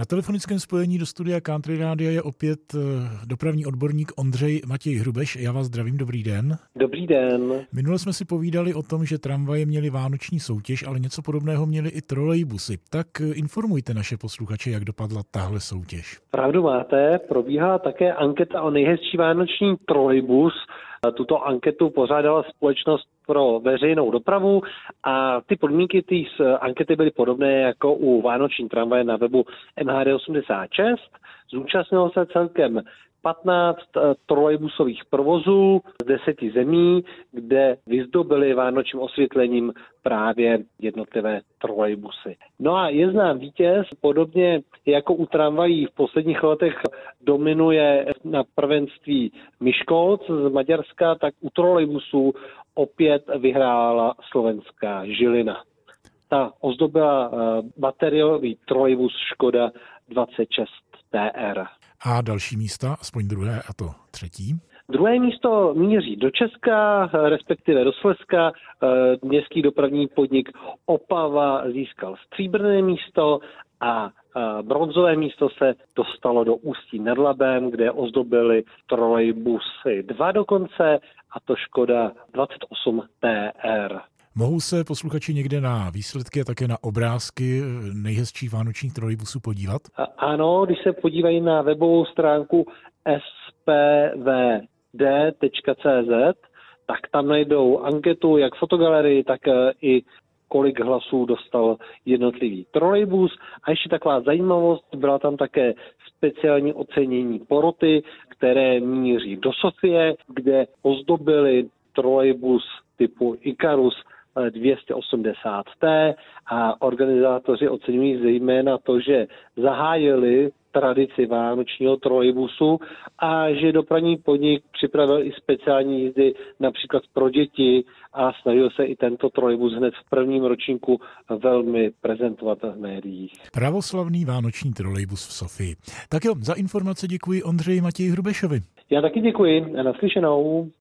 Na telefonickém spojení do studia Country Rádia je opět eh, dopravní odborník Ondřej Matěj Hrubeš. Já vás zdravím, dobrý den. Dobrý den. Minule jsme si povídali o tom, že tramvaje měly vánoční soutěž, ale něco podobného měly i trolejbusy. Tak eh, informujte naše posluchače, jak dopadla tahle soutěž. Pravdu máte, probíhá také anketa o nejhezčí vánoční trolejbus. Tuto anketu pořádala společnost pro veřejnou dopravu a ty podmínky té ankety byly podobné jako u Vánoční tramvaje na webu MHD86. Zúčastnilo se celkem 15 eh, trolejbusových provozů z deseti zemí, kde vyzdobili vánočním osvětlením právě jednotlivé trolejbusy. No a je znám vítěz, podobně jako u tramvají v posledních letech dominuje na prvenství Myškolc z Maďarska, tak u trolejbusů opět vyhrála slovenská Žilina. Ta ozdobila eh, bateriový trolejbus Škoda 26 TR. A další místa, aspoň druhé a to třetí? Druhé místo míří do Česka, respektive do Slezska. Eh, městský dopravní podnik Opava získal stříbrné místo a bronzové místo se dostalo do Ústí nad Labem, kde ozdobili trolejbusy dva dokonce a to Škoda 28 TR. Mohou se posluchači někde na výsledky a také na obrázky nejhezčích vánočních trolejbusů podívat? Ano, když se podívají na webovou stránku spvd.cz, tak tam najdou anketu, jak fotogalerii, tak i kolik hlasů dostal jednotlivý trolejbus. A ještě taková zajímavost, byla tam také speciální ocenění poroty, které míří do Sofie, kde ozdobili trolejbus typu Icarus 280T a organizátoři oceňují zejména to, že zahájili tradici vánočního trolejbusu a že dopravní podnik připravil i speciální jízdy například pro děti a snažil se i tento trolejbus hned v prvním ročníku velmi prezentovat v médiích. Pravoslavný vánoční trolejbus v Sofii. Tak jo, za informace děkuji Ondřeji Matěji Hrubešovi. Já taky děkuji naslyšenou.